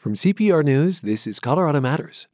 From CPR News, this is Colorado Matters.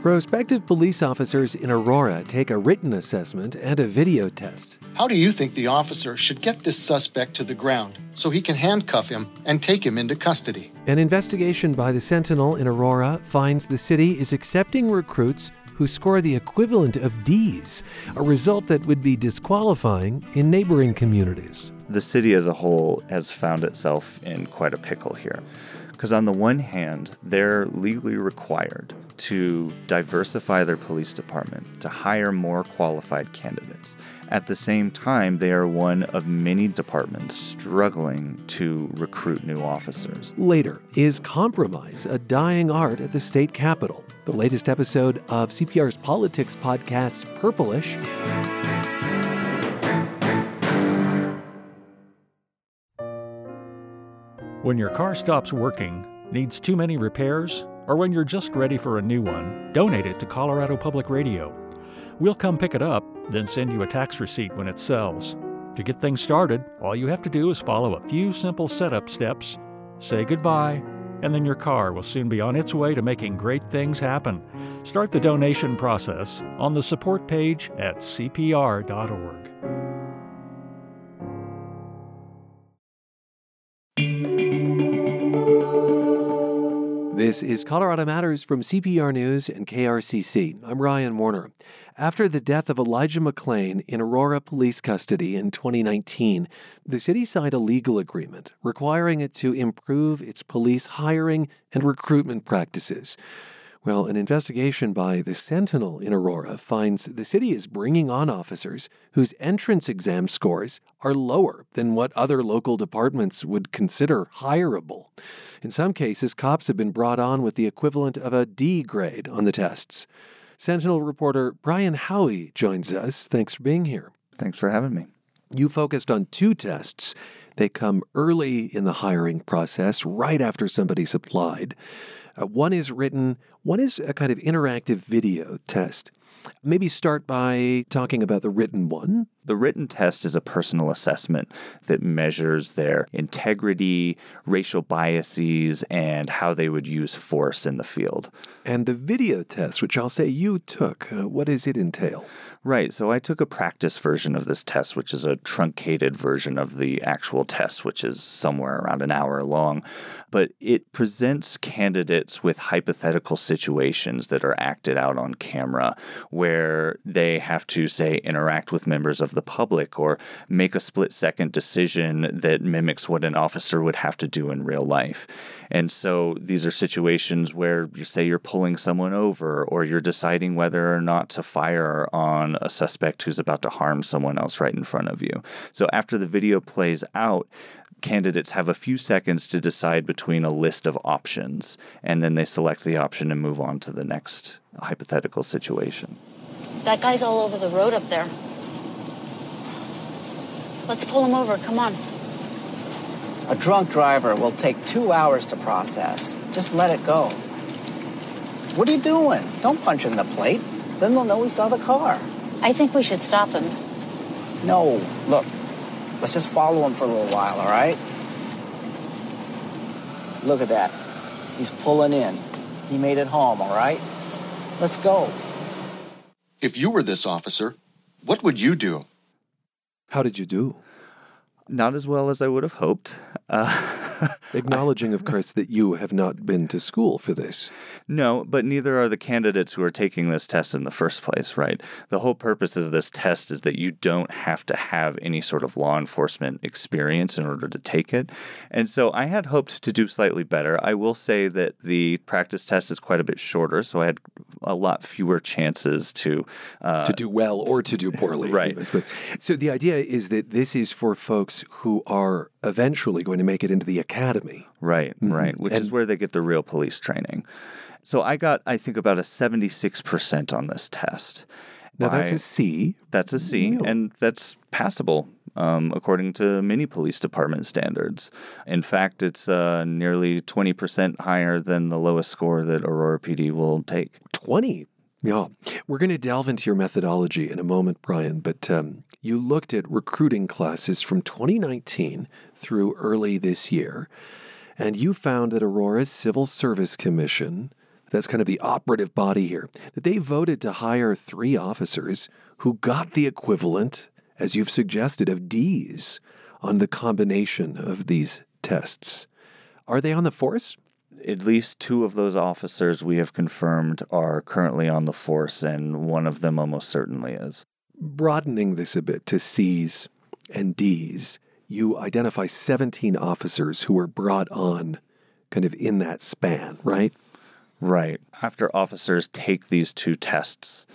Prospective police officers in Aurora take a written assessment and a video test. How do you think the officer should get this suspect to the ground so he can handcuff him and take him into custody? An investigation by the Sentinel in Aurora finds the city is accepting recruits who score the equivalent of D's, a result that would be disqualifying in neighboring communities. The city as a whole has found itself in quite a pickle here. Because on the one hand, they're legally required to diversify their police department, to hire more qualified candidates. At the same time, they are one of many departments struggling to recruit new officers. Later, is compromise a dying art at the state capitol? The latest episode of CPR's politics podcast, Purplish. When your car stops working, needs too many repairs, or when you're just ready for a new one, donate it to Colorado Public Radio. We'll come pick it up, then send you a tax receipt when it sells. To get things started, all you have to do is follow a few simple setup steps, say goodbye, and then your car will soon be on its way to making great things happen. Start the donation process on the support page at cpr.org. This is Colorado Matters from CPR News and KRCC. I'm Ryan Warner. After the death of Elijah McClain in Aurora police custody in 2019, the city signed a legal agreement requiring it to improve its police hiring and recruitment practices. Well, an investigation by the Sentinel in Aurora finds the city is bringing on officers whose entrance exam scores are lower than what other local departments would consider hireable. In some cases, cops have been brought on with the equivalent of a D grade on the tests. Sentinel reporter Brian Howey joins us. Thanks for being here. Thanks for having me. You focused on two tests. They come early in the hiring process, right after somebody's applied. Uh, one is written, one is a kind of interactive video test. Maybe start by talking about the written one. The written test is a personal assessment that measures their integrity, racial biases, and how they would use force in the field. And the video test, which I'll say you took, uh, what does it entail? Right. So I took a practice version of this test, which is a truncated version of the actual test, which is somewhere around an hour long. But it presents candidates with hypothetical situations that are acted out on camera where they have to, say, interact with members of the public or make a split second decision that mimics what an officer would have to do in real life. And so these are situations where you say you're pulling someone over or you're deciding whether or not to fire on a suspect who's about to harm someone else right in front of you. So after the video plays out, candidates have a few seconds to decide between a list of options, and then they select the option and move on to the next hypothetical situation. That guy's all over the road up there. Let's pull him over. Come on. A drunk driver will take two hours to process. Just let it go. What are you doing? Don't punch in the plate. Then they'll know we saw the car. I think we should stop him. No, look, let's just follow him for a little while, all right? Look at that. He's pulling in. He made it home, all right? Let's go. If you were this officer, what would you do? How did you do? Not as well as I would have hoped. Uh, Acknowledging, of course, that you have not been to school for this. No, but neither are the candidates who are taking this test in the first place, right? The whole purpose of this test is that you don't have to have any sort of law enforcement experience in order to take it. And so I had hoped to do slightly better. I will say that the practice test is quite a bit shorter, so I had a lot fewer chances to uh, to do well or to do poorly. right. So the idea is that this is for folks who are eventually going to make it into the academy. Right, mm-hmm. right, which and, is where they get the real police training. So I got, I think, about a 76% on this test. Now that's a C. That's a C, and that's passable. Um, according to many police department standards. In fact, it's uh, nearly 20% higher than the lowest score that Aurora PD will take. 20 Yeah. We're going to delve into your methodology in a moment, Brian, but um, you looked at recruiting classes from 2019 through early this year, and you found that Aurora's Civil Service Commission, that's kind of the operative body here, that they voted to hire three officers who got the equivalent, as you've suggested, of D's on the combination of these tests. Are they on the force? At least two of those officers we have confirmed are currently on the force, and one of them almost certainly is. Broadening this a bit to C's and D's, you identify 17 officers who were brought on kind of in that span, right? Right. After officers take these two tests,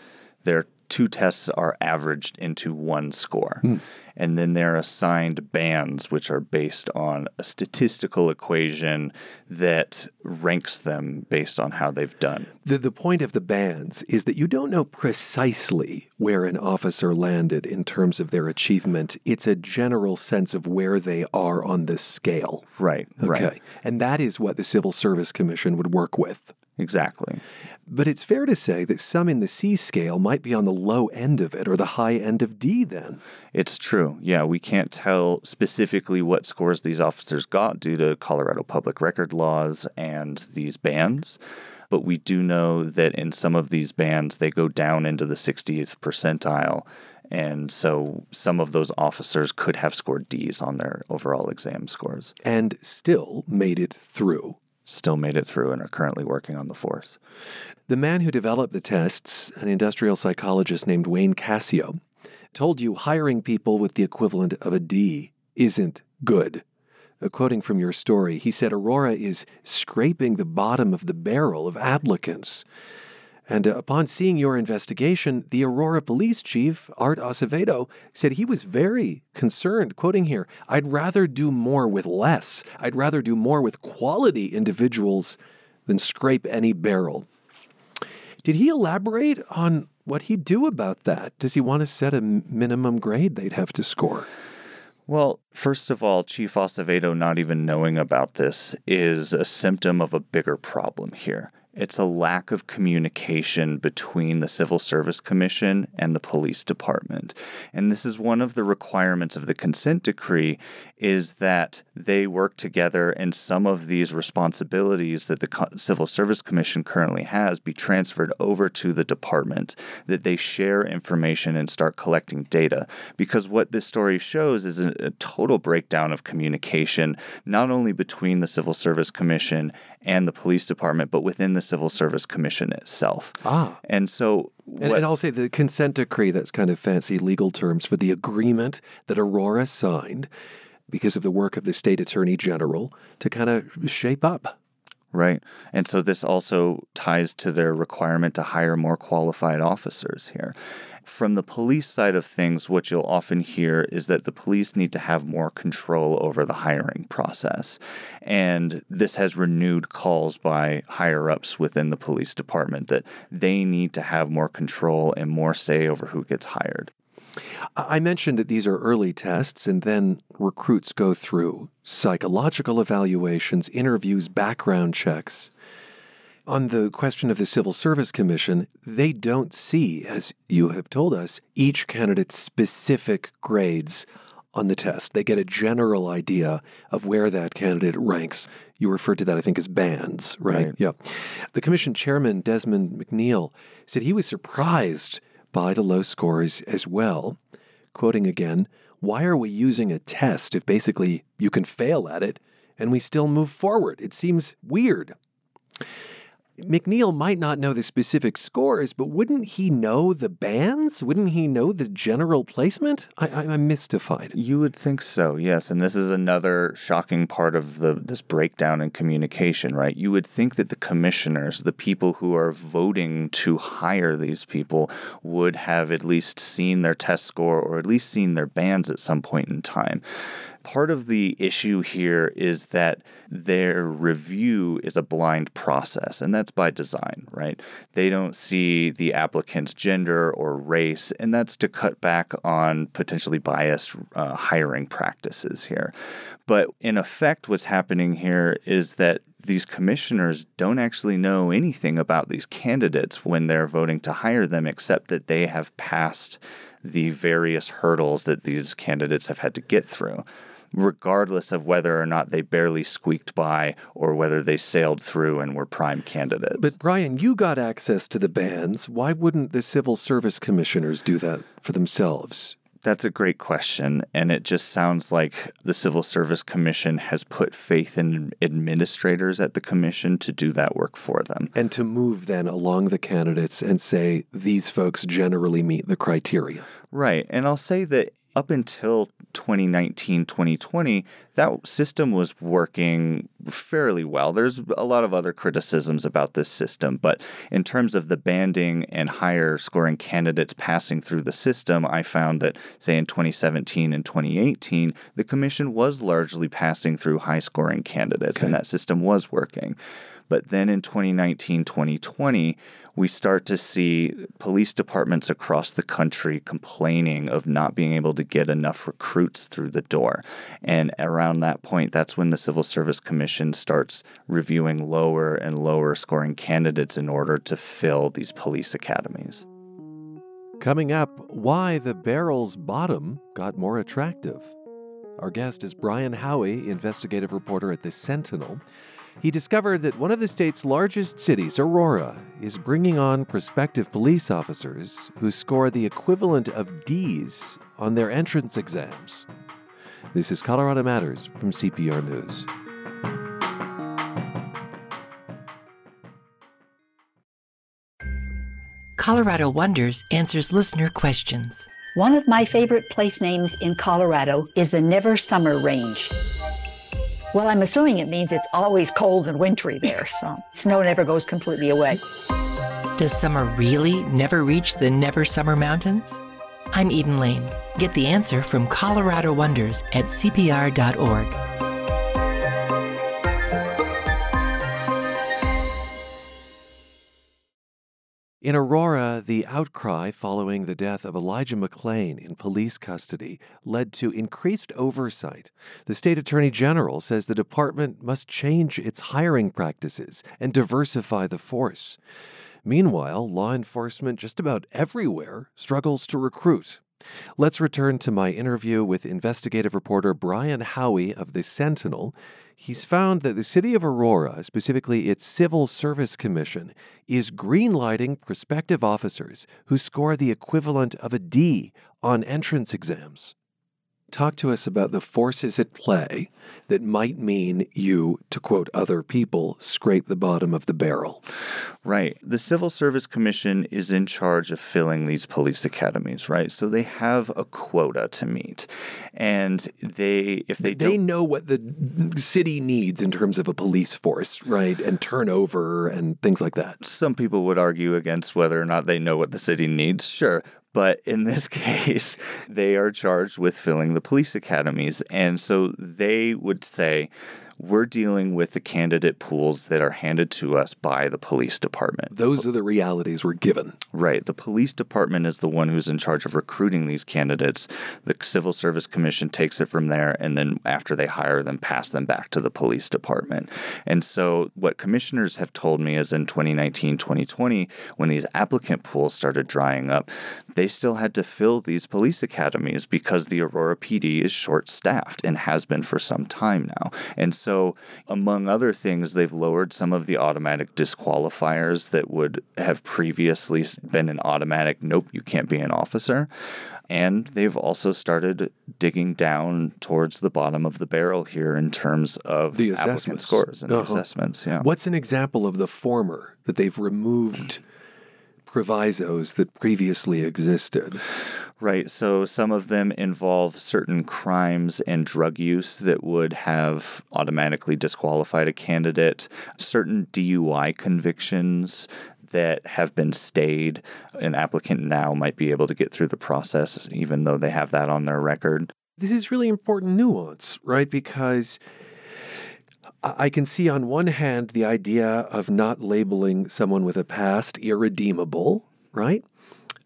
their two tests are averaged into one score. Hmm. And then they're assigned bands, which are based on a statistical equation that ranks them based on how they've done. The, the point of the bands is that you don't know precisely where an officer landed in terms of their achievement. It's a general sense of where they are on this scale. Right. Okay. Right. And that is what the Civil Service Commission would work with. Exactly. But it's fair to say that some in the C scale might be on the low end of it or the high end of D then. It's true. Yeah, we can't tell specifically what scores these officers got due to Colorado public record laws and these bands. But we do know that in some of these bands, they go down into the 60th percentile. And so some of those officers could have scored D's on their overall exam scores. And still made it through. Still made it through and are currently working on the force. The man who developed the tests, an industrial psychologist named Wayne Cascio, told you hiring people with the equivalent of a D isn't good. Quoting from your story, he said Aurora is scraping the bottom of the barrel of applicants. And uh, upon seeing your investigation, the Aurora police chief, Art Acevedo, said he was very concerned. Quoting here, I'd rather do more with less. I'd rather do more with quality individuals than scrape any barrel. Did he elaborate on what he'd do about that? Does he want to set a minimum grade they'd have to score? Well, first of all, Chief Acevedo not even knowing about this is a symptom of a bigger problem here. It's a lack of communication between the Civil Service Commission and the police department. And this is one of the requirements of the consent decree is that they work together and some of these responsibilities that the Civil Service Commission currently has be transferred over to the department, that they share information and start collecting data. Because what this story shows is a, a total breakdown of communication, not only between the Civil Service Commission and the police department, but within the Civil Service Commission itself. Ah. And so And, and I'll say the consent decree, that's kind of fancy legal terms for the agreement that Aurora signed because of the work of the state attorney general to kind of shape up. Right. And so this also ties to their requirement to hire more qualified officers here. From the police side of things, what you'll often hear is that the police need to have more control over the hiring process. And this has renewed calls by higher ups within the police department that they need to have more control and more say over who gets hired. I mentioned that these are early tests, and then recruits go through psychological evaluations, interviews, background checks. On the question of the Civil Service Commission, they don't see, as you have told us, each candidate's specific grades on the test. They get a general idea of where that candidate ranks. You referred to that, I think, as bands, right? Right. Yeah. The commission chairman, Desmond McNeil, said he was surprised by the low scores as well. Quoting again, why are we using a test if basically you can fail at it and we still move forward? It seems weird. McNeil might not know the specific scores, but wouldn't he know the bands? Wouldn't he know the general placement? I, I'm mystified. You would think so, yes. And this is another shocking part of the this breakdown in communication, right? You would think that the commissioners, the people who are voting to hire these people, would have at least seen their test score or at least seen their bands at some point in time. Part of the issue here is that their review is a blind process, and that's by design, right? They don't see the applicant's gender or race, and that's to cut back on potentially biased uh, hiring practices here. But in effect, what's happening here is that these commissioners don't actually know anything about these candidates when they're voting to hire them, except that they have passed the various hurdles that these candidates have had to get through regardless of whether or not they barely squeaked by or whether they sailed through and were prime candidates. But Brian, you got access to the bands. Why wouldn't the civil service commissioners do that for themselves? That's a great question. And it just sounds like the Civil Service Commission has put faith in administrators at the commission to do that work for them. And to move then along the candidates and say these folks generally meet the criteria. Right. And I'll say that up until 2019 2020 that system was working fairly well there's a lot of other criticisms about this system but in terms of the banding and higher scoring candidates passing through the system i found that say in 2017 and 2018 the commission was largely passing through high scoring candidates okay. and that system was working but then in 2019 2020, we start to see police departments across the country complaining of not being able to get enough recruits through the door. And around that point, that's when the Civil Service Commission starts reviewing lower and lower scoring candidates in order to fill these police academies. Coming up, why the barrel's bottom got more attractive. Our guest is Brian Howey, investigative reporter at the Sentinel he discovered that one of the state's largest cities, Aurora, is bringing on prospective police officers who score the equivalent of D's on their entrance exams. This is Colorado Matters from CPR News. Colorado Wonders answers listener questions. One of my favorite place names in Colorado is the Never Summer Range. Well, I'm assuming it means it's always cold and wintry there, so snow never goes completely away. Does summer really never reach the Never Summer Mountains? I'm Eden Lane. Get the answer from Colorado Wonders at CPR.org. In Aurora, the outcry following the death of Elijah McClain in police custody led to increased oversight. The state attorney general says the department must change its hiring practices and diversify the force. Meanwhile, law enforcement just about everywhere struggles to recruit. Let's return to my interview with investigative reporter Brian Howey of the Sentinel he's found that the city of Aurora, specifically its Civil Service Commission, is greenlighting prospective officers who score the equivalent of a D on entrance exams. Talk to us about the forces at play that might mean you, to quote other people, scrape the bottom of the barrel. Right. The Civil Service Commission is in charge of filling these police academies, right? So they have a quota to meet. And they if they They know what the city needs in terms of a police force, right? And turnover and things like that. Some people would argue against whether or not they know what the city needs. Sure. But in this case, they are charged with filling the police academies. And so they would say, we're dealing with the candidate pools that are handed to us by the police department. Those are the realities we're given. Right. The police department is the one who's in charge of recruiting these candidates. The Civil Service Commission takes it from there, and then after they hire them, pass them back to the police department. And so, what commissioners have told me is in 2019, 2020, when these applicant pools started drying up, they still had to fill these police academies because the Aurora PD is short staffed and has been for some time now. And so so, among other things, they've lowered some of the automatic disqualifiers that would have previously been an automatic, nope, you can't be an officer. And they've also started digging down towards the bottom of the barrel here in terms of the assessment scores and uh-huh. assessments. Yeah. What's an example of the former that they've removed provisos that previously existed? Right. So some of them involve certain crimes and drug use that would have automatically disqualified a candidate, certain DUI convictions that have been stayed. An applicant now might be able to get through the process even though they have that on their record. This is really important nuance, right? Because I can see on one hand the idea of not labeling someone with a past irredeemable, right?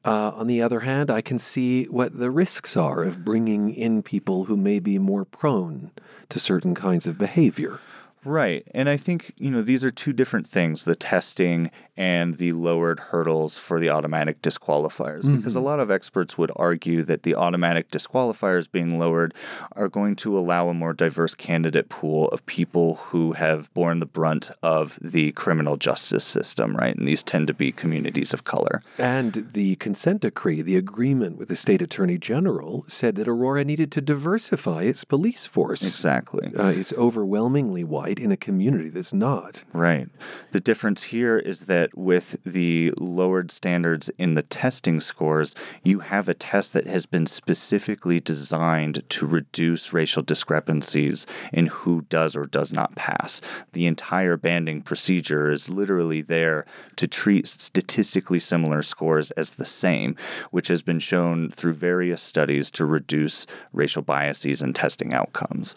Uh, on the other hand, I can see what the risks are of bringing in people who may be more prone to certain kinds of behavior. Right. And I think, you know, these are two different things the testing and the lowered hurdles for the automatic disqualifiers. Mm-hmm. Because a lot of experts would argue that the automatic disqualifiers being lowered are going to allow a more diverse candidate pool of people who have borne the brunt of the criminal justice system, right? And these tend to be communities of color. And the consent decree, the agreement with the state attorney general, said that Aurora needed to diversify its police force. Exactly. Uh, it's overwhelmingly white in a community that's not. Right. The difference here is that with the lowered standards in the testing scores, you have a test that has been specifically designed to reduce racial discrepancies in who does or does not pass. The entire banding procedure is literally there to treat statistically similar scores as the same, which has been shown through various studies to reduce racial biases in testing outcomes.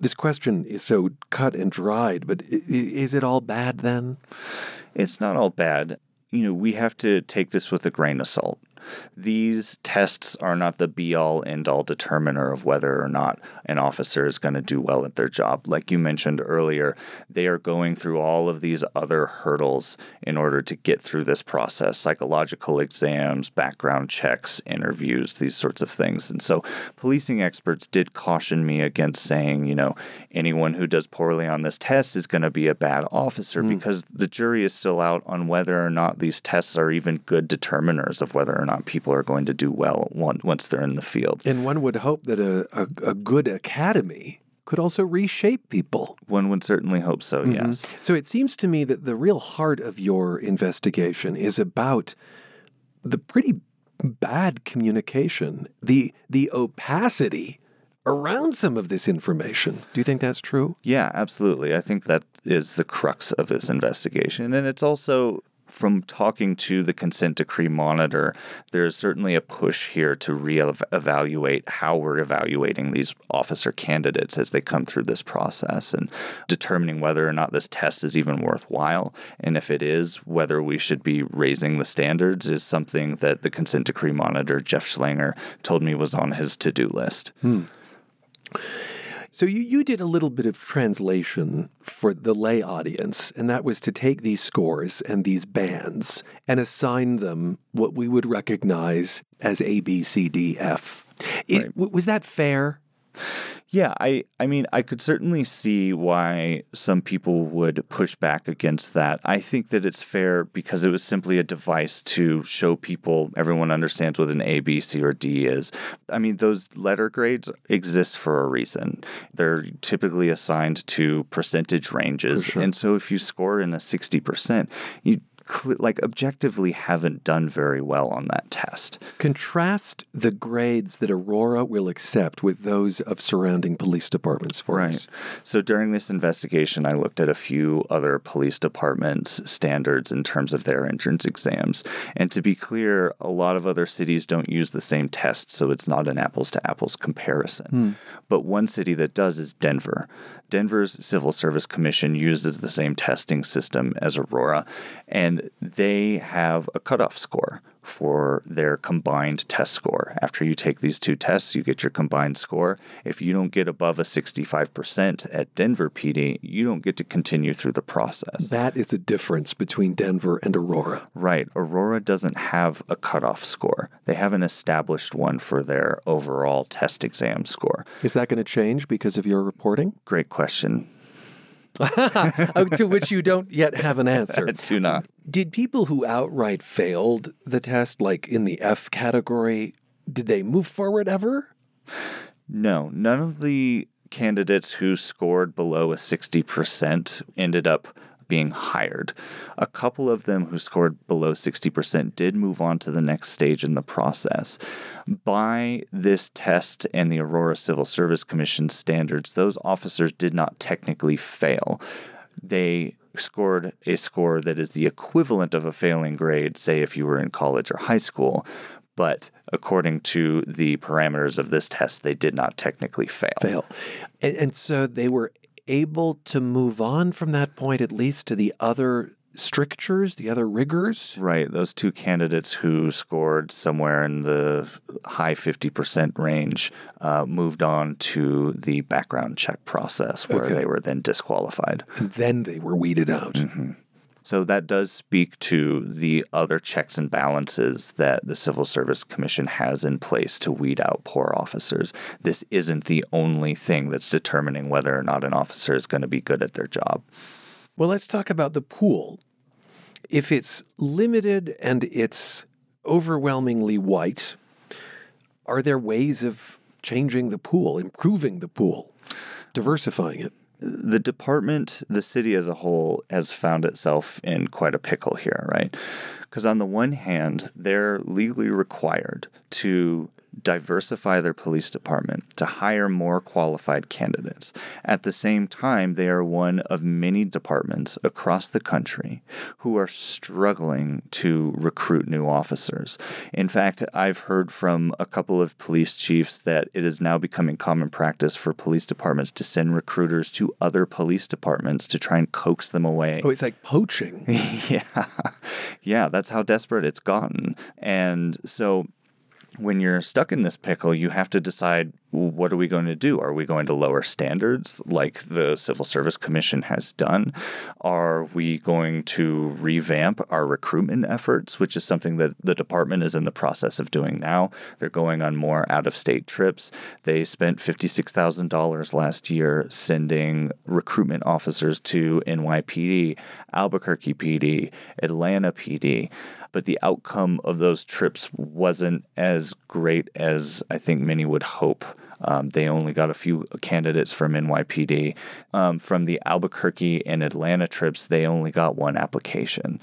This question is so cut and dried, but is it all bad then? It's not all bad. You know, we have to take this with a grain of salt. These tests are not the be all end all determiner of whether or not an officer is going to do well at their job. Like you mentioned earlier, they are going through all of these other hurdles in order to get through this process psychological exams, background checks, interviews, these sorts of things. And so, policing experts did caution me against saying, you know, anyone who does poorly on this test is going to be a bad officer mm. because the jury is still out on whether or not these tests are even good determiners of whether or not people are going to do well once they're in the field. And one would hope that a, a, a good academy could also reshape people. One would certainly hope so, mm-hmm. yes. So it seems to me that the real heart of your investigation is about the pretty bad communication, the the opacity around some of this information. Do you think that's true? Yeah, absolutely. I think that is the crux of this investigation. And it's also from talking to the consent decree monitor, there's certainly a push here to re-evaluate how we're evaluating these officer candidates as they come through this process and determining whether or not this test is even worthwhile. And if it is, whether we should be raising the standards is something that the consent decree monitor, Jeff Schlanger, told me was on his to-do list. Hmm. So you, you did a little bit of translation for the lay audience, and that was to take these scores and these bands and assign them what we would recognize as A, B, C, D, F. It, right. Was that fair? Yeah, I, I mean, I could certainly see why some people would push back against that. I think that it's fair because it was simply a device to show people everyone understands what an A, B, C, or D is. I mean, those letter grades exist for a reason. They're typically assigned to percentage ranges. Sure. And so if you score in a 60%, you like objectively haven't done very well on that test. Contrast the grades that Aurora will accept with those of surrounding police departments for right. us. So during this investigation, I looked at a few other police departments' standards in terms of their entrance exams. And to be clear, a lot of other cities don't use the same test, so it's not an apples to apples comparison. Hmm. But one city that does is Denver. Denver's Civil Service Commission uses the same testing system as Aurora, and they have a cutoff score for their combined test score. After you take these two tests, you get your combined score. If you don't get above a 65% at Denver PD, you don't get to continue through the process. That is a difference between Denver and Aurora. Right. Aurora doesn't have a cutoff score, they have an established one for their overall test exam score. Is that going to change because of your reporting? Great question. To which you don't yet have an answer. Do not. Did people who outright failed the test, like in the F category, did they move forward ever? No, none of the candidates who scored below a 60% ended up being hired. A couple of them who scored below 60% did move on to the next stage in the process. By this test and the Aurora Civil Service Commission standards, those officers did not technically fail. They scored a score that is the equivalent of a failing grade, say if you were in college or high school, but according to the parameters of this test, they did not technically fail. Fail. And, and, so they were able to move on from that point, at least to the other strictures, the other rigors. Right. Those two candidates who scored somewhere in the high 50% range uh, moved on to the background check process where Okay. they were then disqualified. And then they were weeded out. Mm-hmm. So that does speak to the other checks and balances that the Civil Service Commission has in place to weed out poor officers. This isn't the only thing that's determining whether or not an officer is going to be good at their job. Well, let's talk about the pool. If it's limited and it's overwhelmingly white, are there ways of changing the pool, improving the pool, diversifying it? The department, the city as a whole, has found itself in quite a pickle here, right? Because on the one hand, they're legally required to diversify their police department to hire more qualified candidates. At the same time, they are one of many departments across the country who are struggling to recruit new officers. In fact, I've heard from a couple of police chiefs that it is now becoming common practice for police departments to send recruiters to other police departments to try and coax them away. Oh, it's like poaching. yeah. Yeah, that's how desperate it's gotten. And so when you're stuck in this pickle, you have to decide what are we going to do? Are we going to lower standards like the Civil Service Commission has done? Are we going to revamp our recruitment efforts, which is something that the department is in the process of doing now? They're going on more out of state trips. They spent $56,000 last year sending recruitment officers to NYPD, Albuquerque PD, Atlanta PD but the outcome of those trips wasn't as great as I think many would hope. Um, they only got a few candidates from NYPD. Um, from the Albuquerque and Atlanta trips, they only got one application.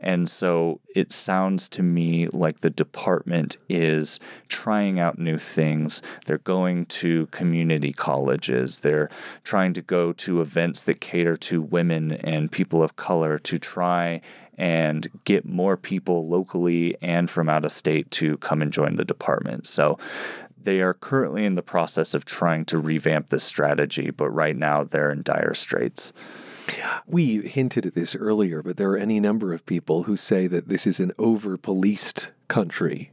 And so it sounds to me like the department is trying out new things. They're going to community colleges, they're trying to go to events that cater to women and people of color to try and get more people locally and from out of state to come and join the department. So they are currently in the process of trying to revamp this strategy, but right now they're in dire straits. We hinted at this earlier, but there are any number of people who say that this is an over policed country.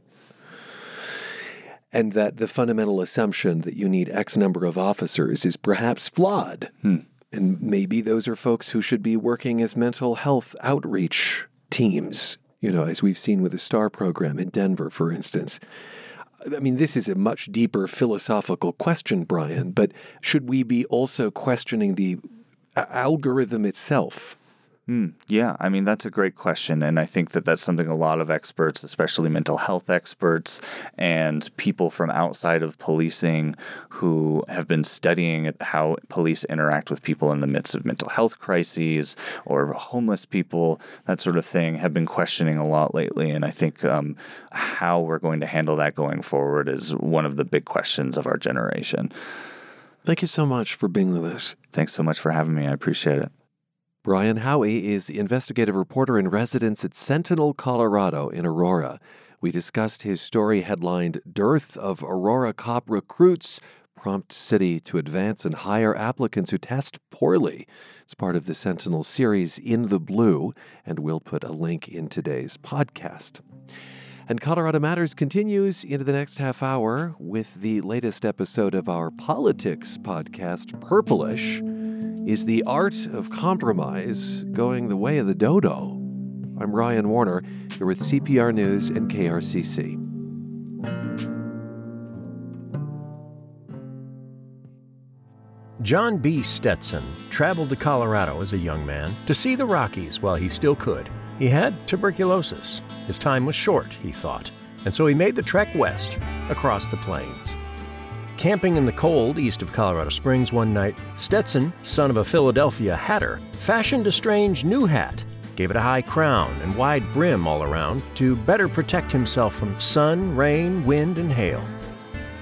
And that the fundamental assumption that you need X number of officers is perhaps flawed. Hmm. And maybe those are folks who should be working as mental health outreach teams, you know, as we've seen with the STAR program in Denver, for instance. I mean, this is a much deeper philosophical question, Brian, but should we be also questioning the algorithm itself? Mm, yeah, I mean, that's a great question. And I think that that's something a lot of experts, especially mental health experts and people from outside of policing who have been studying how police interact with people in the midst of mental health crises or homeless people, that sort of thing, have been questioning a lot lately. And I think um, how we're going to handle that going forward is one of the big questions of our generation. Thank you so much for being with us. Thanks so much for having me. I appreciate it. Brian Howey is investigative reporter in residence at Sentinel, Colorado, in Aurora. We discussed his story headlined Dearth of Aurora Cop Recruits Prompt City to Advance and Hire Applicants Who Test Poorly. It's part of the Sentinel series In the Blue, and we'll put a link in today's podcast. And Colorado Matters continues into the next half hour with the latest episode of our politics podcast, Purplish. Is the art of compromise going the way of the dodo? I'm Ryan Warner. You're with CPR News and KRCC. John B. Stetson traveled to Colorado as a young man to see the Rockies while he still could. He had tuberculosis. His time was short, he thought, and so he made the trek west across the plains. Camping in the cold east of Colorado Springs one night, Stetson, son of a Philadelphia hatter, fashioned a strange new hat, gave it a high crown and wide brim all around to better protect himself from sun, rain, wind, and hail.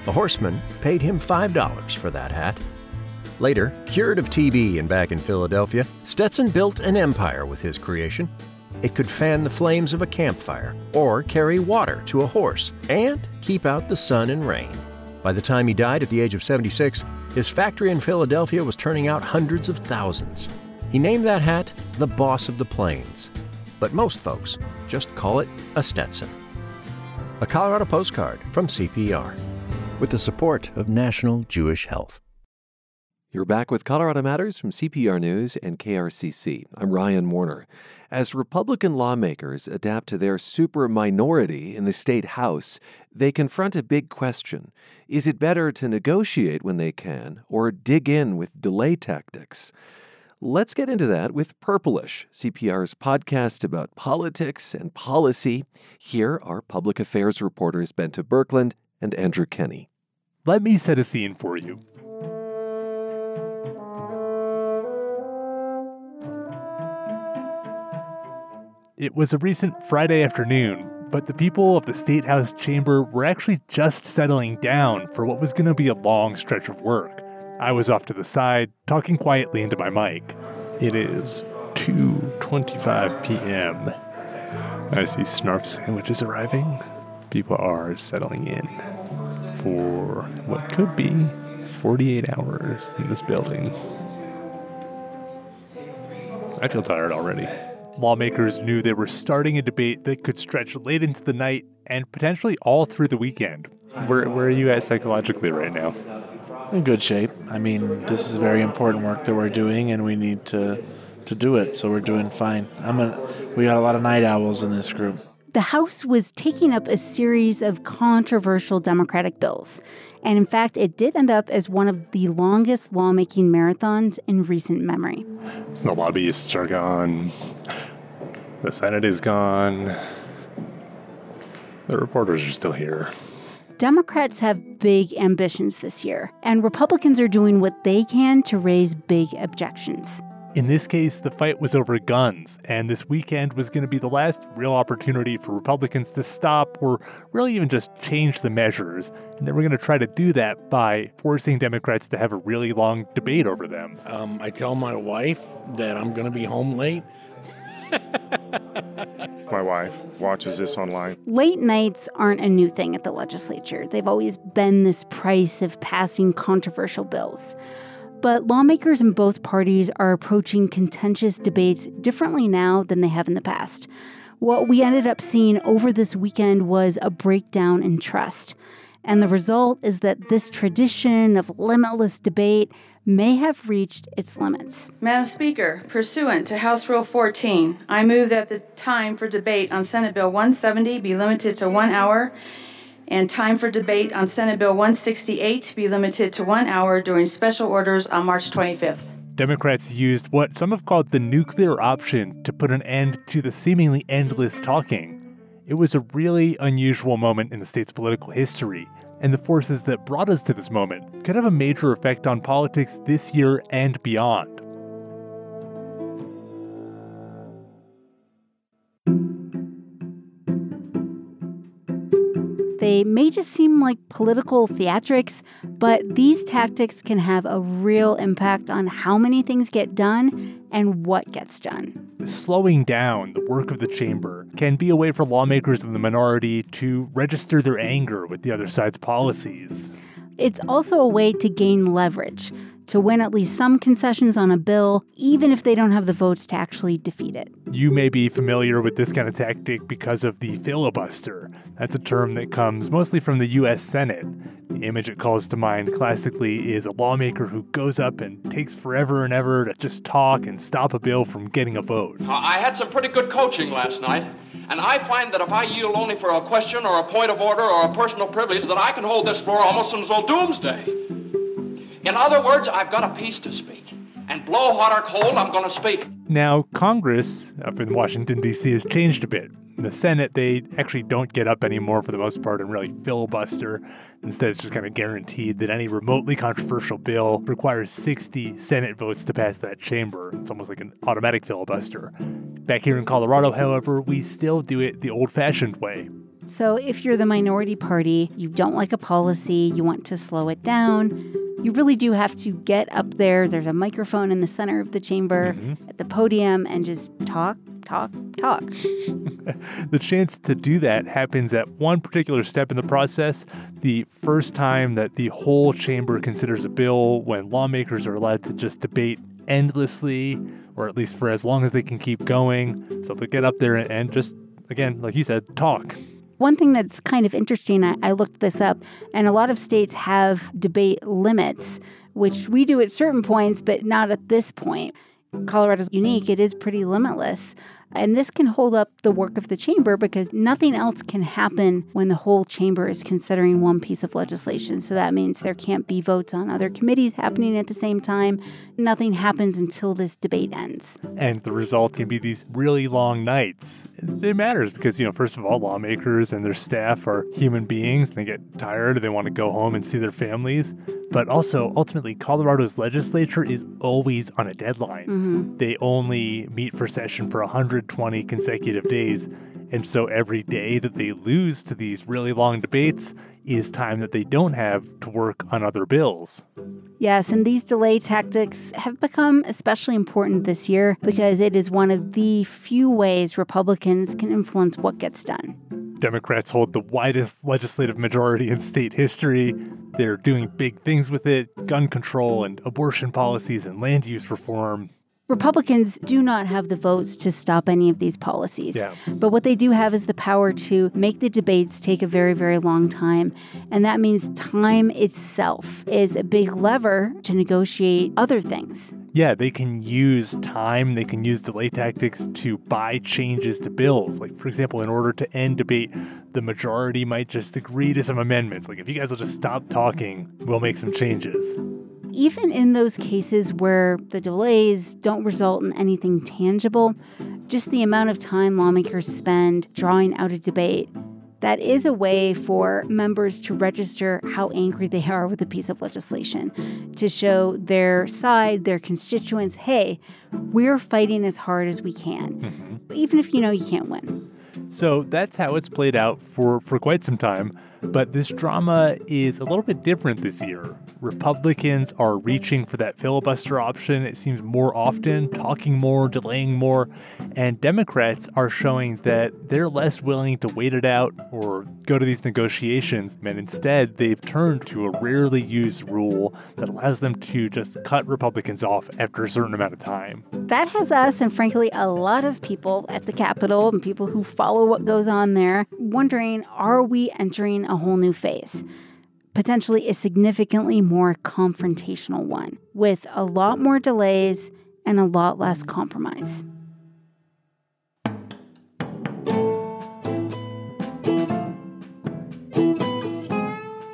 A horseman paid him $5 for that hat. Later, cured of TB and back in Philadelphia, Stetson built an empire with his creation. It could fan the flames of a campfire, or carry water to a horse, and keep out the sun and rain. By the time he died at the age of 76, his factory in Philadelphia was turning out hundreds of thousands. He named that hat the Boss of the Plains. but most folks just call it a Stetson. A Colorado postcard from CPR with the support of National Jewish Health. You're back with Colorado Matters from CPR News and KRCC. I'm Ryan Warner. As Republican lawmakers adapt to their super minority in the state House, they confront a big question. Is it better to negotiate when they can or dig in with delay tactics? Let's get into that with Purplish, CPR's podcast about politics and policy. Here are public affairs reporters Bente Birkeland and Andrew Kenny. Let me set a scene for you. It was a recent Friday afternoon, but the people of the State House chamber were actually just settling down for what was going to be a long stretch of work. I was off to the side, talking quietly into my mic. It is 2:25 p.m. I see snarf sandwiches arriving. People are settling in for what could be 48 hours in this building. I feel tired already. Lawmakers knew they were starting a debate that could stretch late into the night and potentially all through the weekend. Where, where are you at psychologically right now? In good shape. I mean, this is very important work that we're doing, and we need to to do it. So we're doing fine. I'm a, we got a lot of night owls in this group. The House was taking up a series of controversial Democratic bills. And in fact, it did end up as one of the longest lawmaking marathons in recent memory. The lobbyists are gone. The Senate is gone. The reporters are still here. Democrats have big ambitions this year, and Republicans are doing what they can to raise big objections. In this case, the fight was over guns, and this weekend was going to be the last real opportunity for Republicans to stop or really even just change the measures. And they were going to try to do that by forcing Democrats to have a really long debate over them. Um, I tell my wife that I'm going to be home late. my wife watches this online. Late nights aren't a new thing at the legislature. They've always been this price of passing controversial bills. But lawmakers in both parties are approaching contentious debates differently now than they have in the past. What we ended up seeing over this weekend was a breakdown in trust. And the result is that this tradition of limitless debate may have reached its limits. Madam Speaker, pursuant to House Rule 14, I move that the time for debate on Senate Bill 170 be limited to one hour and time for debate on Senate Bill 168 to be limited to one hour during special orders on March 25th. Democrats used what some have called the nuclear option to put an end to the seemingly endless talking. It was a really unusual moment in the state's political history, and the forces that brought us to this moment could have a major effect on politics this year and beyond. They may just seem like political theatrics, but these tactics can have a real impact on how many things get done and what gets done. Slowing down the work of the chamber can be a way for lawmakers in the minority to register their anger with the other side's policies. It's also a way to gain leverage, to win at least some concessions on a bill, even if they don't have the votes to actually defeat it. You may be familiar with this kind of tactic because of the filibuster. That's a term that comes mostly from the U.S. Senate. The image it calls to mind classically is a lawmaker who goes up and takes forever and ever to just talk and stop a bill from getting a vote. Uh, I had some pretty good coaching last night. And I find that if I yield only for a question or a point of order or a personal privilege, that I can hold this floor almost until doomsday. In other words, I've got a piece to speak. And blow hot or cold, I'm going to speak. Now, Congress up in Washington, D.C. has changed a bit. In the Senate, they actually don't get up anymore for the most part and really filibuster. Instead, it's just kind of guaranteed that any remotely controversial bill requires 60 Senate votes to pass that chamber. It's almost like an automatic filibuster. Back here in Colorado, however, we still do it the old fashioned way. So, if you're the minority party, you don't like a policy, you want to slow it down, you really do have to get up there. There's a microphone in the center of the chamber mm-hmm. at the podium and just talk, talk, talk. the chance to do that happens at one particular step in the process the first time that the whole chamber considers a bill when lawmakers are allowed to just debate endlessly, or at least for as long as they can keep going. So they'll get up there and just, again, like you said, talk. One thing that's kind of interesting, I, I looked this up, and a lot of states have debate limits, which we do at certain points, but not at this point. Colorado's unique, it is pretty limitless. And this can hold up the work of the chamber because nothing else can happen when the whole chamber is considering one piece of legislation. So that means there can't be votes on other committees happening at the same time. Nothing happens until this debate ends. And the result can be these really long nights. It matters because, you know, first of all, lawmakers and their staff are human beings. They get tired, they want to go home and see their families. But also, ultimately, Colorado's legislature is always on a deadline. Mm-hmm. They only meet for session for 120 consecutive days. And so every day that they lose to these really long debates is time that they don't have to work on other bills. Yes, and these delay tactics have become especially important this year because it is one of the few ways Republicans can influence what gets done. Democrats hold the widest legislative majority in state history. They're doing big things with it gun control and abortion policies and land use reform. Republicans do not have the votes to stop any of these policies. Yeah. But what they do have is the power to make the debates take a very, very long time. And that means time itself is a big lever to negotiate other things. Yeah, they can use time, they can use delay tactics to buy changes to bills. Like, for example, in order to end debate, the majority might just agree to some amendments. Like, if you guys will just stop talking, we'll make some changes even in those cases where the delays don't result in anything tangible, just the amount of time lawmakers spend drawing out a debate, that is a way for members to register how angry they are with a piece of legislation, to show their side, their constituents, hey, we're fighting as hard as we can, mm-hmm. even if you know you can't win. So that's how it's played out for, for quite some time. But this drama is a little bit different this year. Republicans are reaching for that filibuster option, it seems more often, talking more, delaying more. And Democrats are showing that they're less willing to wait it out or go to these negotiations. And instead, they've turned to a rarely used rule that allows them to just cut Republicans off after a certain amount of time. That has us, and frankly, a lot of people at the Capitol and people who follow what goes on there, wondering are we entering a whole new phase? Potentially a significantly more confrontational one, with a lot more delays and a lot less compromise.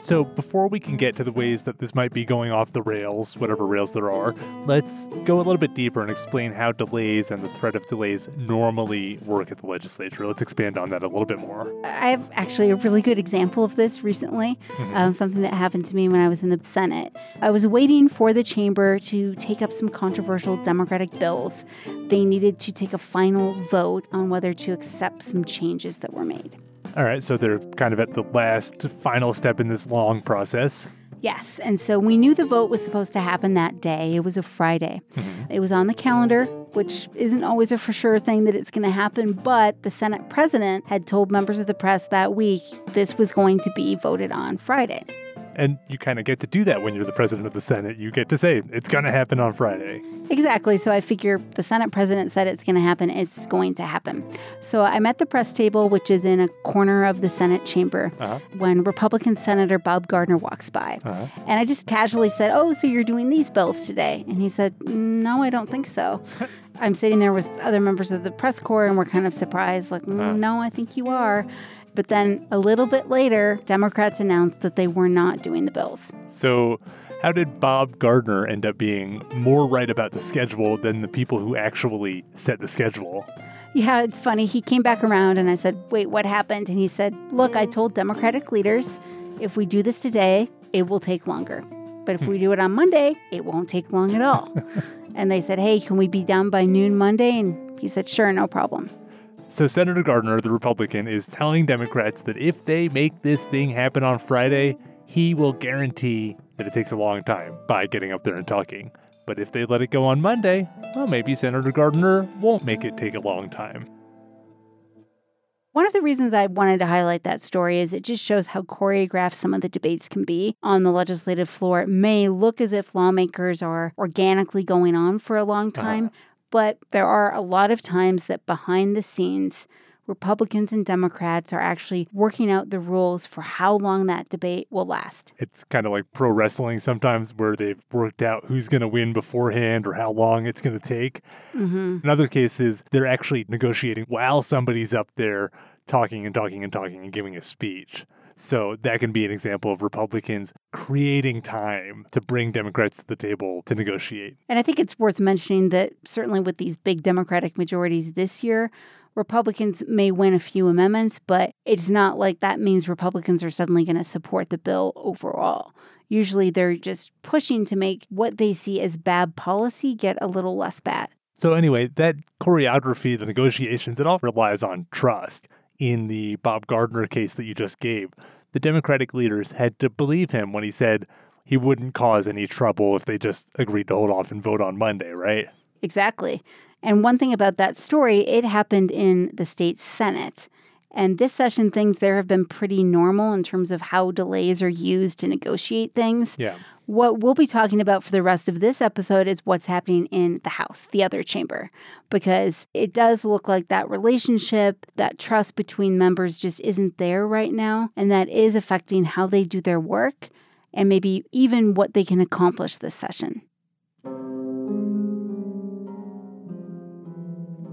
So, before we can get to the ways that this might be going off the rails, whatever rails there are, let's go a little bit deeper and explain how delays and the threat of delays normally work at the legislature. Let's expand on that a little bit more. I have actually a really good example of this recently, mm-hmm. um, something that happened to me when I was in the Senate. I was waiting for the chamber to take up some controversial Democratic bills. They needed to take a final vote on whether to accept some changes that were made. All right, so they're kind of at the last final step in this long process. Yes, and so we knew the vote was supposed to happen that day. It was a Friday. Mm-hmm. It was on the calendar, which isn't always a for sure thing that it's going to happen, but the Senate president had told members of the press that week this was going to be voted on Friday. And you kind of get to do that when you're the president of the Senate. You get to say, it's going to happen on Friday. Exactly. So I figure the Senate president said it's going to happen, it's going to happen. So I'm at the press table, which is in a corner of the Senate chamber, uh-huh. when Republican Senator Bob Gardner walks by. Uh-huh. And I just casually said, Oh, so you're doing these bills today? And he said, No, I don't think so. I'm sitting there with other members of the press corps, and we're kind of surprised, like, mm. No, I think you are. But then a little bit later, Democrats announced that they were not doing the bills. So, how did Bob Gardner end up being more right about the schedule than the people who actually set the schedule? Yeah, it's funny. He came back around and I said, Wait, what happened? And he said, Look, I told Democratic leaders if we do this today, it will take longer. But if we do it on Monday, it won't take long at all. and they said, Hey, can we be done by noon Monday? And he said, Sure, no problem. So, Senator Gardner, the Republican, is telling Democrats that if they make this thing happen on Friday, he will guarantee that it takes a long time by getting up there and talking. But if they let it go on Monday, well, maybe Senator Gardner won't make it take a long time. One of the reasons I wanted to highlight that story is it just shows how choreographed some of the debates can be on the legislative floor. It may look as if lawmakers are organically going on for a long time, uh-huh. But there are a lot of times that behind the scenes, Republicans and Democrats are actually working out the rules for how long that debate will last. It's kind of like pro wrestling sometimes where they've worked out who's going to win beforehand or how long it's going to take. Mm-hmm. In other cases, they're actually negotiating while somebody's up there talking and talking and talking and giving a speech. So that can be an example of Republicans creating time to bring Democrats to the table to negotiate. And I think it's worth mentioning that certainly with these big Democratic majorities this year, Republicans may win a few amendments, but it's not like that means Republicans are suddenly going to support the bill overall. Usually they're just pushing to make what they see as bad policy get a little less bad. So, anyway, that choreography, the negotiations, it all relies on trust. In the Bob Gardner case that you just gave, the Democratic leaders had to believe him when he said he wouldn't cause any trouble if they just agreed to hold off and vote on Monday, right? Exactly. And one thing about that story, it happened in the state Senate. And this session, things there have been pretty normal in terms of how delays are used to negotiate things. Yeah. What we'll be talking about for the rest of this episode is what's happening in the House, the other chamber, because it does look like that relationship, that trust between members just isn't there right now. And that is affecting how they do their work and maybe even what they can accomplish this session.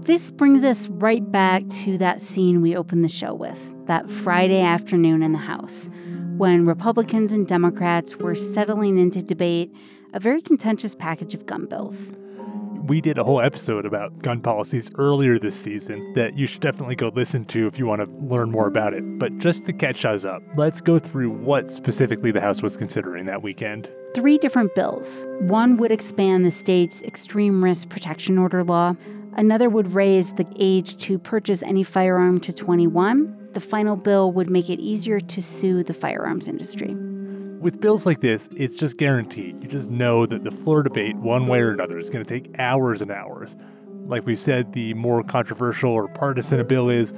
This brings us right back to that scene we opened the show with, that Friday afternoon in the House, when Republicans and Democrats were settling into debate a very contentious package of gun bills. We did a whole episode about gun policies earlier this season that you should definitely go listen to if you want to learn more about it. But just to catch us up, let's go through what specifically the House was considering that weekend. Three different bills. One would expand the state's extreme risk protection order law, Another would raise the age to purchase any firearm to 21. The final bill would make it easier to sue the firearms industry. With bills like this, it's just guaranteed. You just know that the floor debate, one way or another, is going to take hours and hours. Like we said, the more controversial or partisan a bill is,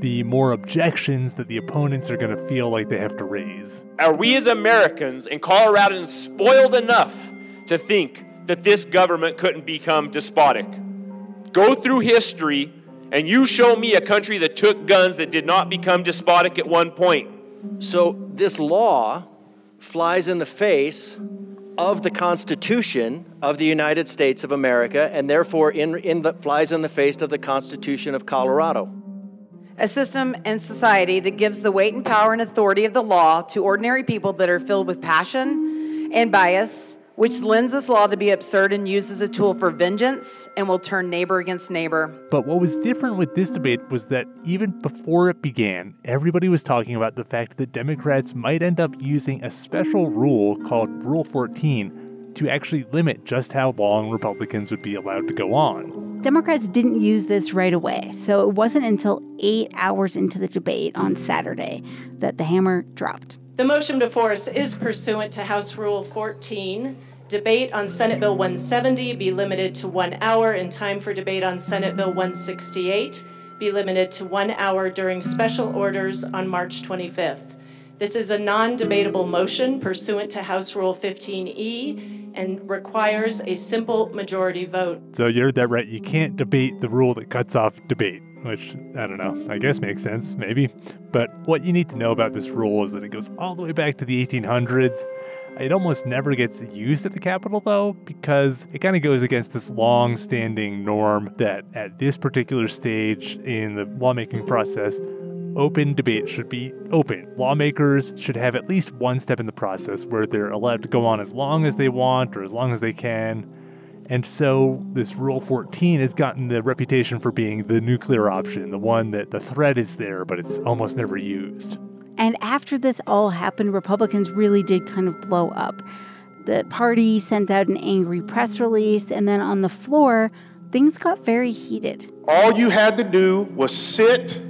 the more objections that the opponents are going to feel like they have to raise. Are we as Americans and Coloradans spoiled enough to think that this government couldn't become despotic? Go through history and you show me a country that took guns that did not become despotic at one point. So, this law flies in the face of the Constitution of the United States of America and therefore in, in the, flies in the face of the Constitution of Colorado. A system and society that gives the weight and power and authority of the law to ordinary people that are filled with passion and bias which lends this law to be absurd and used as a tool for vengeance and will turn neighbor against neighbor. But what was different with this debate was that even before it began, everybody was talking about the fact that Democrats might end up using a special rule called Rule 14 to actually limit just how long Republicans would be allowed to go on. Democrats didn't use this right away, so it wasn't until eight hours into the debate on Saturday that the hammer dropped. The motion before us is pursuant to House Rule 14. Debate on Senate Bill 170 be limited to one hour, and time for debate on Senate Bill 168 be limited to one hour during special orders on March 25th. This is a non debatable motion pursuant to House Rule 15E and requires a simple majority vote. So you heard that right. You can't debate the rule that cuts off debate which I don't know, I guess makes sense, maybe. But what you need to know about this rule is that it goes all the way back to the 1800s. It almost never gets used at the Capitol, though, because it kind of goes against this long standing norm that at this particular stage in the lawmaking process, open debate should be open. Lawmakers should have at least one step in the process where they're allowed to go on as long as they want or as long as they can and so this Rule 14 has gotten the reputation for being the nuclear option, the one that the threat is there, but it's almost never used. And after this all happened, Republicans really did kind of blow up. The party sent out an angry press release, and then on the floor, things got very heated. All you had to do was sit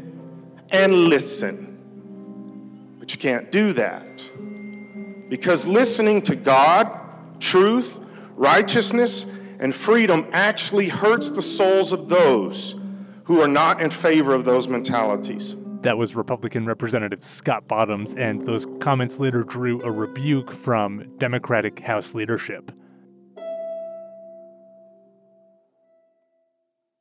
and listen. But you can't do that. Because listening to God, truth, righteousness, and freedom actually hurts the souls of those who are not in favor of those mentalities. That was Republican Representative Scott Bottoms, and those comments later drew a rebuke from Democratic House leadership.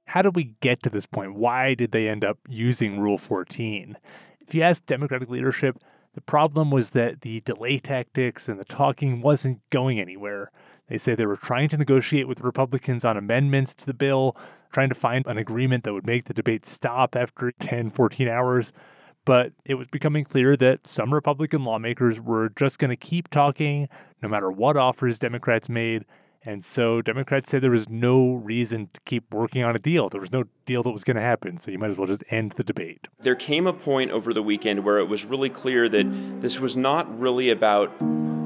How did we get to this point? Why did they end up using Rule 14? If you ask Democratic leadership, the problem was that the delay tactics and the talking wasn't going anywhere. They say they were trying to negotiate with Republicans on amendments to the bill, trying to find an agreement that would make the debate stop after 10, 14 hours. But it was becoming clear that some Republican lawmakers were just going to keep talking no matter what offers Democrats made. And so Democrats said there was no reason to keep working on a deal. There was no deal that was going to happen. So you might as well just end the debate. There came a point over the weekend where it was really clear that this was not really about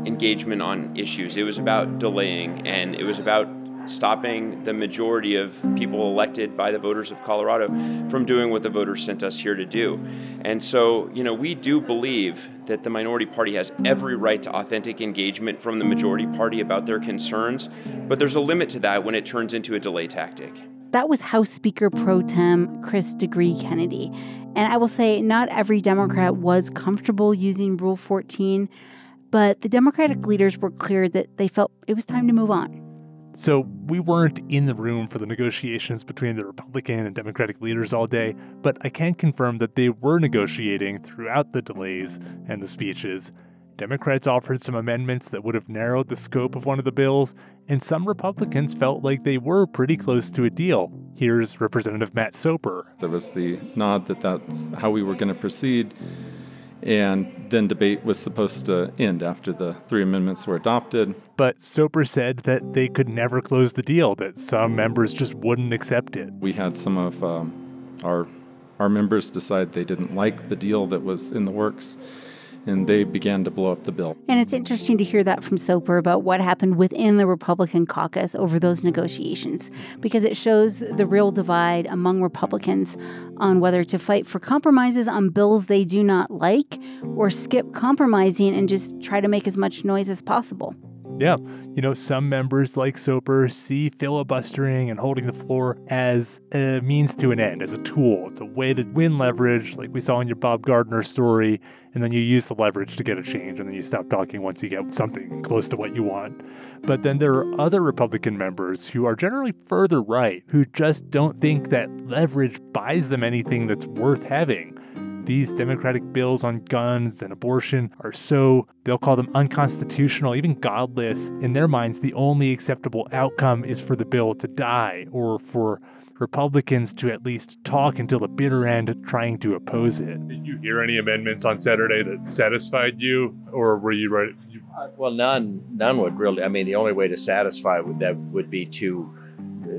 engagement on issues. It was about delaying and it was about stopping the majority of people elected by the voters of Colorado from doing what the voters sent us here to do. And so, you know, we do believe that the minority party has every right to authentic engagement from the majority party about their concerns, but there's a limit to that when it turns into a delay tactic. That was House Speaker pro tem Chris deGruy Kennedy. And I will say, not every Democrat was comfortable using Rule 14, but the Democratic leaders were clear that they felt it was time to move on. So we weren't in the room for the negotiations between the Republican and Democratic leaders all day, but I can confirm that they were negotiating throughout the delays and the speeches. Democrats offered some amendments that would have narrowed the scope of one of the bills, and some Republicans felt like they were pretty close to a deal. Here's Representative Matt Soper. There was the nod that that's how we were going to proceed. And then debate was supposed to end after the three amendments were adopted. But Soper said that they could never close the deal, that some members just wouldn't accept it. We had some of um, our, our members decide they didn't like the deal that was in the works and they began to blow up the bill. And it's interesting to hear that from Soper about what happened within the Republican caucus over those negotiations, because it shows the real divide among Republicans on whether to fight for compromises on bills they do not like or skip compromising and just try to make as much noise as possible. Yeah. You know, some members like Soper see filibustering and holding the floor as a means to an end, as a tool. It's a way to win leverage, like we saw in your Bob Gardner story, and then you use the leverage to get a change, and then you stop talking once you get something close to what you want. But then there are other Republican members who are generally further right, who just don't think that leverage buys them anything that's worth having these Democratic bills on guns and abortion are so, they'll call them unconstitutional, even godless. In their minds, the only acceptable outcome is for the bill to die or for Republicans to at least talk until the bitter end trying to oppose it. Did you hear any amendments on Saturday that satisfied you, or were you right? You... Uh, well, none. None would really. I mean, the only way to satisfy would, that would be to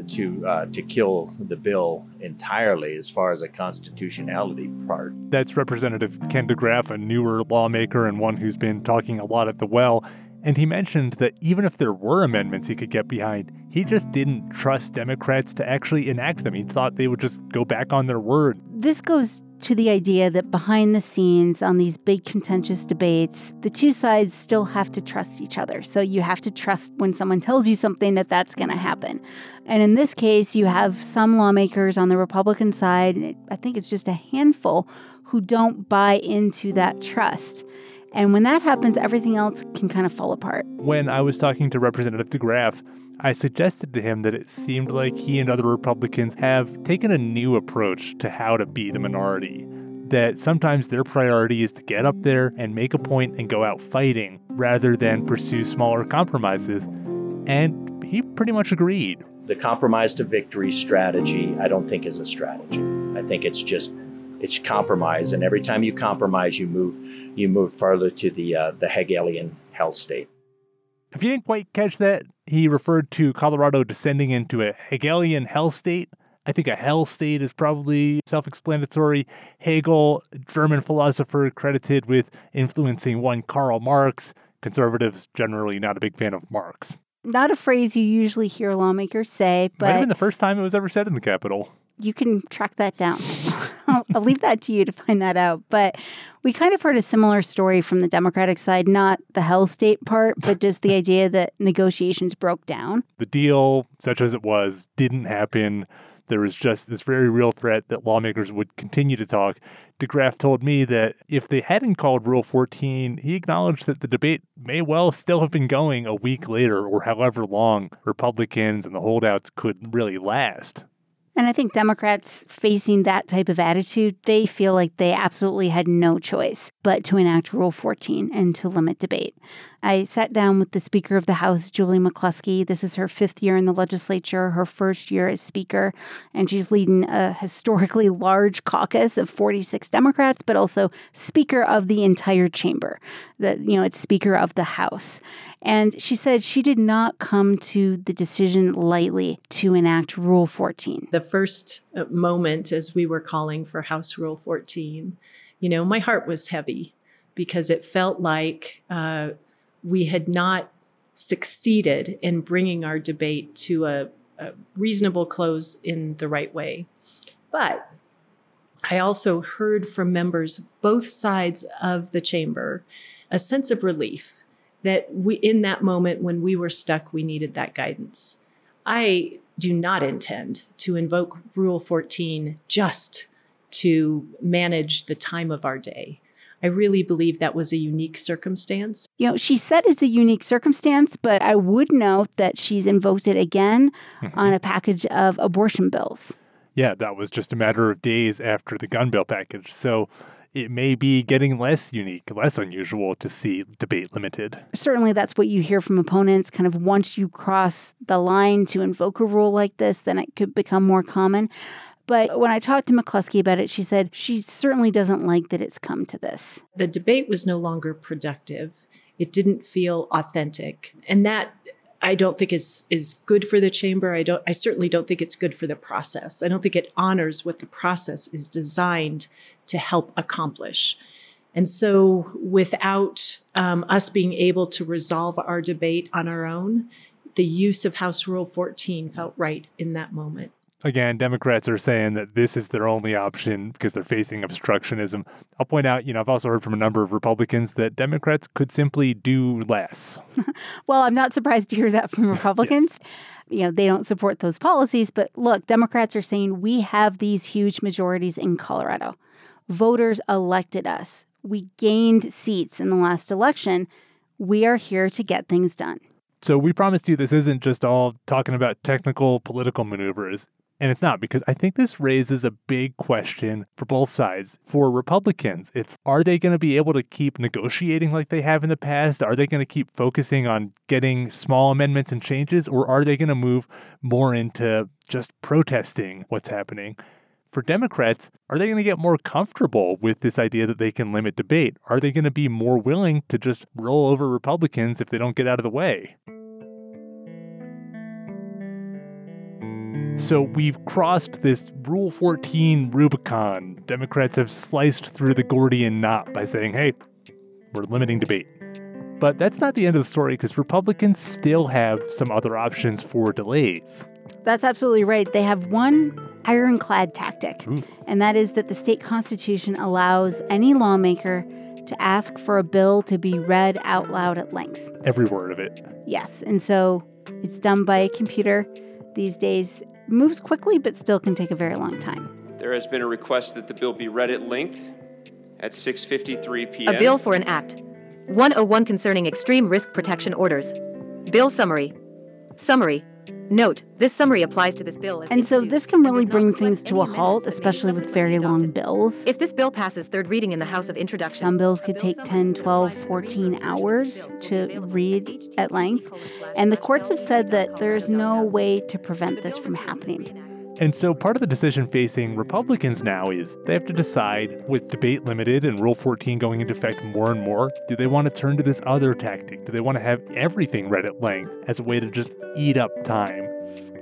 to uh, to kill the bill entirely as far as a constitutionality part. That's Representative Ken DeGraaf, a newer lawmaker and one who's been talking a lot at the well. And he mentioned that even if there were amendments he could get behind, he just didn't trust Democrats to actually enact them. He thought they would just go back on their word. This goes to the idea that behind the scenes on these big contentious debates, the two sides still have to trust each other. So you have to trust when someone tells you something that that's going to happen. And in this case, you have some lawmakers on the Republican side, I think it's just a handful, who don't buy into that trust. And when that happens, everything else can kind of fall apart. When I was talking to Representative DeGraaf, I suggested to him that it seemed like he and other Republicans have taken a new approach to how to be the minority. That sometimes their priority is to get up there and make a point and go out fighting rather than pursue smaller compromises. And he pretty much agreed. The compromise to victory strategy, I don't think is a strategy. I think it's just it's compromise, and every time you compromise, you move you move further to the uh, the Hegelian hell state. If you didn't quite catch that, he referred to Colorado descending into a Hegelian hell state. I think a hell state is probably self explanatory. Hegel, German philosopher credited with influencing one Karl Marx. Conservatives generally not a big fan of Marx. Not a phrase you usually hear lawmakers say, but. Might have been the first time it was ever said in the Capitol you can track that down. I'll, I'll, leave that to you to find that out. But we kind of heard a similar story from the Democratic side, not the hell state part, but just the idea that negotiations broke down. The deal, such as it was, didn't happen. there was just this very real threat that lawmakers would continue to talk. DeGraaf told me that if they hadn't called Rule 14, he acknowledged that the debate may well still have been going a week later or however long Republicans and the holdouts could really last. And I think Democrats facing that type of attitude, they feel like they absolutely had no choice but to enact Rule 14 and to limit debate. I sat down with the Speaker of the House, Julie McCluskey. This is her fifth year in the legislature, her first year as Speaker, and she's leading a historically large caucus of 46 Democrats, but also Speaker of the entire chamber. That you know, it's Speaker of the House. And she said she did not come to the decision lightly to enact Rule 14. The first uh, moment as we were calling for House Rule 14, you know, my heart was heavy because it felt like uh, we had not succeeded in bringing our debate to a, a reasonable close in the right way. But I also heard from members both sides of the chamber a sense of relief that we in that moment when we were stuck we needed that guidance. I do not intend to invoke rule 14 just to manage the time of our day. I really believe that was a unique circumstance. You know, she said it's a unique circumstance, but I would note that she's invoked it again Mm-hmm. on a package of abortion bills. Yeah, that was just a matter of days after the gun bill package. So it may be getting less unique, less unusual to see debate limited. Certainly, that's what you hear from opponents. Kind of once you cross the line to invoke a rule like this, then it could become more common. But when I talked to McCluskey about it, she said she certainly doesn't like that it's come to this. The debate was no longer productive. It didn't feel authentic. And that I don't think is is good for the chamber. I don't I certainly don't think it's good for the process. I don't think it honors what the process is designed to help accomplish. And so without um, us being able to resolve our debate on our own, the use of House Rule 14 felt right in that moment. Again, Democrats are saying that this is their only option because they're facing obstructionism. I'll point out, you know, I've also heard from a number of Republicans that Democrats could simply do less. Well, I'm not surprised to hear that from Republicans. You know, they don't support those policies. But look, Democrats are saying we have these huge majorities in Colorado. Voters elected us. We gained seats in the last election. We are here to get things done. So we promised you this isn't just all talking about technical political maneuvers. And it's not because I think this raises a big question for both sides. For Republicans, it's are they going to be able to keep negotiating like they have in the past? Are they going to keep focusing on getting small amendments and changes? Or are they going to move more into just protesting what's happening? For Democrats, are they going to get more comfortable with this idea that they can limit debate? Are they going to be more willing to just roll over Republicans if they don't get out of the way? So we've crossed this Rule 14 Rubicon. Democrats have sliced through the Gordian knot by saying, hey, we're limiting debate. But that's not the end of the story because Republicans still have some other options for delays. That's absolutely right. They have one ironclad tactic, and that is that the state constitution allows any lawmaker to ask for a bill to be read out loud at length. Every word of it. Yes, and so it's done by a computer these days. Moves quickly, but still can take a very long time. There has been a request that the bill be read at length at 6:53 p.m. A bill for an act. 101 concerning extreme risk protection orders. Bill summary. Summary. Note, this summary applies to this bill as And so this can really bring things to a halt, especially with very long bills. If this bill passes third reading in the House of Introduction, Some bills could take 10, 12, 14 hours to read at length. And the courts have said that there's no way to prevent this from happening. And so part of the decision facing Republicans now is they have to decide with debate limited and Rule 14 going into effect more and more, do they want to turn to this other tactic? Do they want to have everything read at length as a way to just eat up time?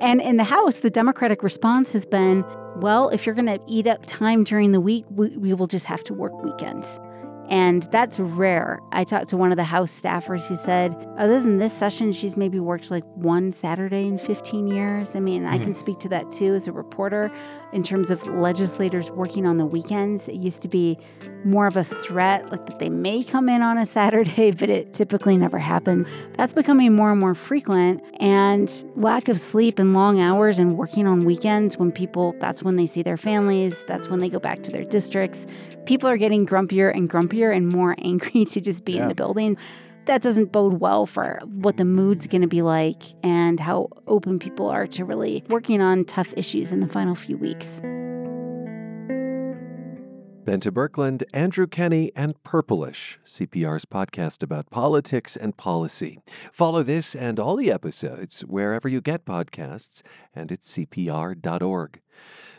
And in the House, the Democratic response has been well, if you're going to eat up time during the week, we, we will just have to work weekends. And that's rare. I talked to one of the House staffers who said, other than this session, she's maybe worked like one Saturday in 15 years. I mean, I can mm-hmm. speak to that too as a reporter in terms of legislators working on the weekends. It used to be more of a threat, like that they may come in on a Saturday, but it typically never happened. That's becoming more and more frequent. And lack of sleep and long hours and working on weekends when people, that's when they see their families, that's when they go back to their districts. People are getting grumpier and grumpier and more angry to just be in the building. That doesn't bode well for what the mood's going to be like and how open people are to really working on tough issues in the final few weeks. Bente Birkeland, Andrew Kenney, and Purplish, CPR's podcast about politics and policy. Follow this and all the episodes wherever you get podcasts and at CPR.org.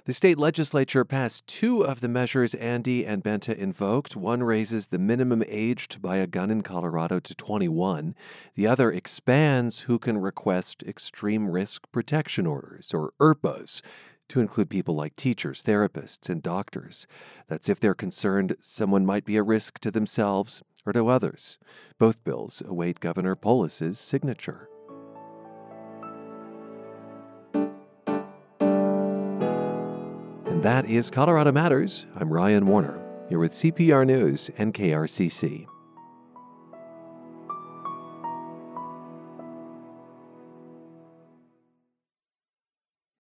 The state legislature passed two of the measures Andy and Bente invoked. One raises the minimum age to buy a gun in Colorado to 21. The other expands who can request extreme risk protection orders, or ERPOs, to include people like teachers, therapists, and doctors. That's if they're concerned someone might be a risk to themselves or to others. Both bills await Governor Polis's signature. And that is Colorado Matters. I'm Ryan Warner, here with CPR News and KRCC.